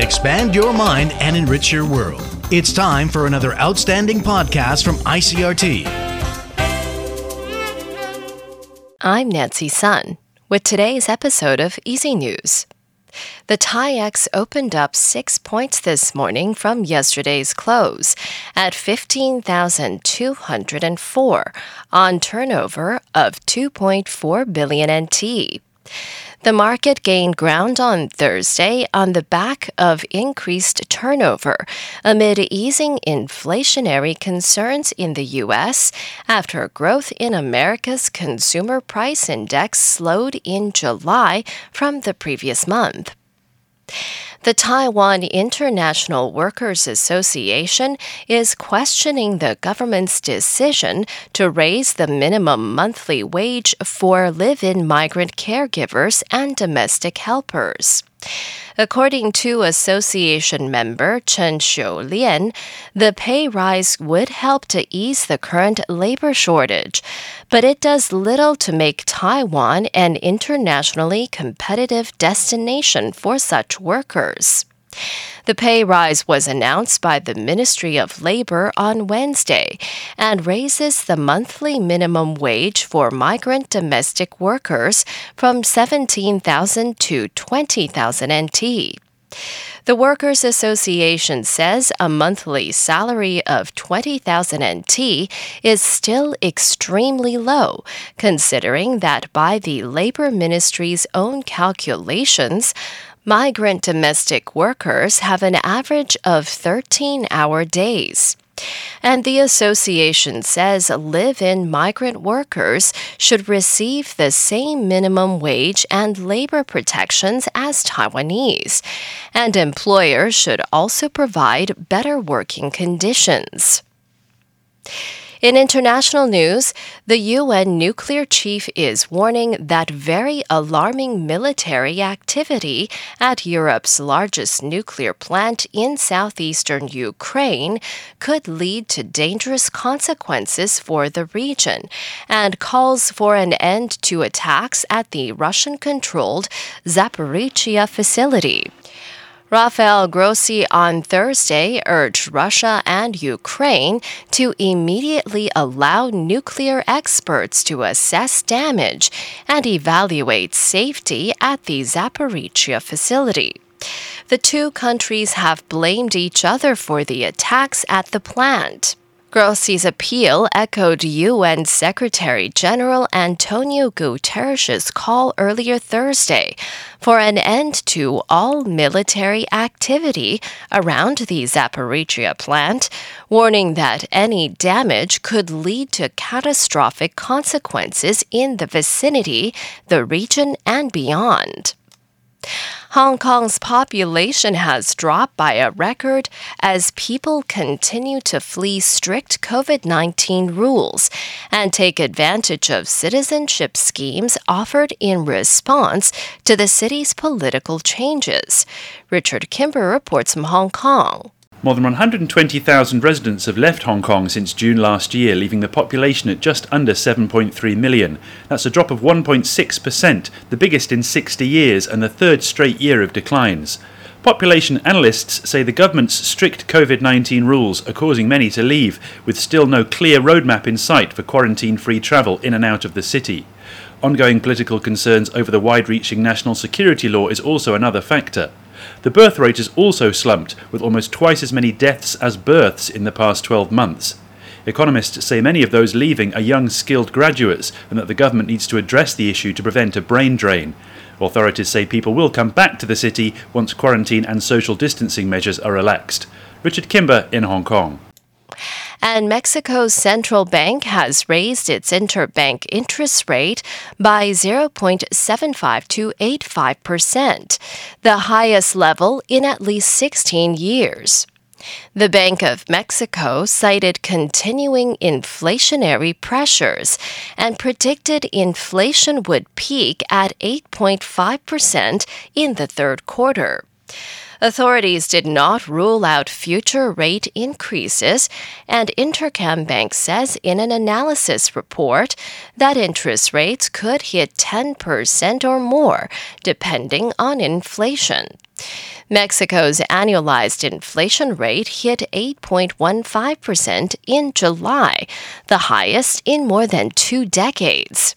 expand your mind, and enrich your world. It's time for another outstanding podcast from ICRT. I'm Nancy Sun with today's episode of Easy News. The TAIEX opened up six points this morning from yesterday's close at 15,204 on turnover of 2.4 billion NT. The market gained ground on Thursday on the back of increased turnover amid easing inflationary concerns in the U.S. after growth in America's consumer price index slowed in July from the previous month. The Taiwan International Workers Association is questioning the government's decision to raise the minimum monthly wage for live in migrant caregivers and domestic helpers. According to association member Chen Xiulian, the pay rise would help to ease the current labor shortage, but it does little to make Taiwan an internationally competitive destination for such workers. The pay rise was announced by the Ministry of Labor on Wednesday and raises the monthly minimum wage for migrant domestic workers from 17,000 to 20,000 NT. The Workers' Association says a monthly salary of 20,000 NT is still extremely low, considering that by the Labor Ministry's own calculations, migrant domestic workers have an average of 13 hour days. And the association says live in migrant workers should receive the same minimum wage and labor protections as Taiwanese, and employers should also provide better working conditions. In international news, the UN nuclear chief is warning that very alarming military activity at Europe's largest nuclear plant in southeastern Ukraine could lead to dangerous consequences for the region and calls for an end to attacks at the Russian controlled Zaporizhia facility. Rafael Grossi on Thursday urged Russia and Ukraine to immediately allow nuclear experts to assess damage and evaluate safety at the Zaporizhia facility. The two countries have blamed each other for the attacks at the plant. Grossi's appeal echoed UN Secretary General Antonio Guterres' call earlier Thursday for an end to all military activity around the Zaporizhia plant, warning that any damage could lead to catastrophic consequences in the vicinity, the region, and beyond. Hong Kong's population has dropped by a record as people continue to flee strict COVID 19 rules and take advantage of citizenship schemes offered in response to the city's political changes. Richard Kimber reports from Hong Kong. More than 120,000 residents have left Hong Kong since June last year, leaving the population at just under 7.3 million. That's a drop of 1.6%, the biggest in 60 years and the third straight year of declines. Population analysts say the government's strict COVID 19 rules are causing many to leave, with still no clear roadmap in sight for quarantine free travel in and out of the city. Ongoing political concerns over the wide reaching national security law is also another factor. The birth rate has also slumped, with almost twice as many deaths as births in the past 12 months. Economists say many of those leaving are young, skilled graduates, and that the government needs to address the issue to prevent a brain drain. Authorities say people will come back to the city once quarantine and social distancing measures are relaxed. Richard Kimber in Hong Kong. And Mexico's central bank has raised its interbank interest rate by 0.75 to 85%, the highest level in at least 16 years. The Bank of Mexico cited continuing inflationary pressures and predicted inflation would peak at 8.5% in the third quarter. Authorities did not rule out future rate increases, and Intercam Bank says in an analysis report that interest rates could hit 10% or more, depending on inflation. Mexico's annualized inflation rate hit 8.15% in July, the highest in more than two decades.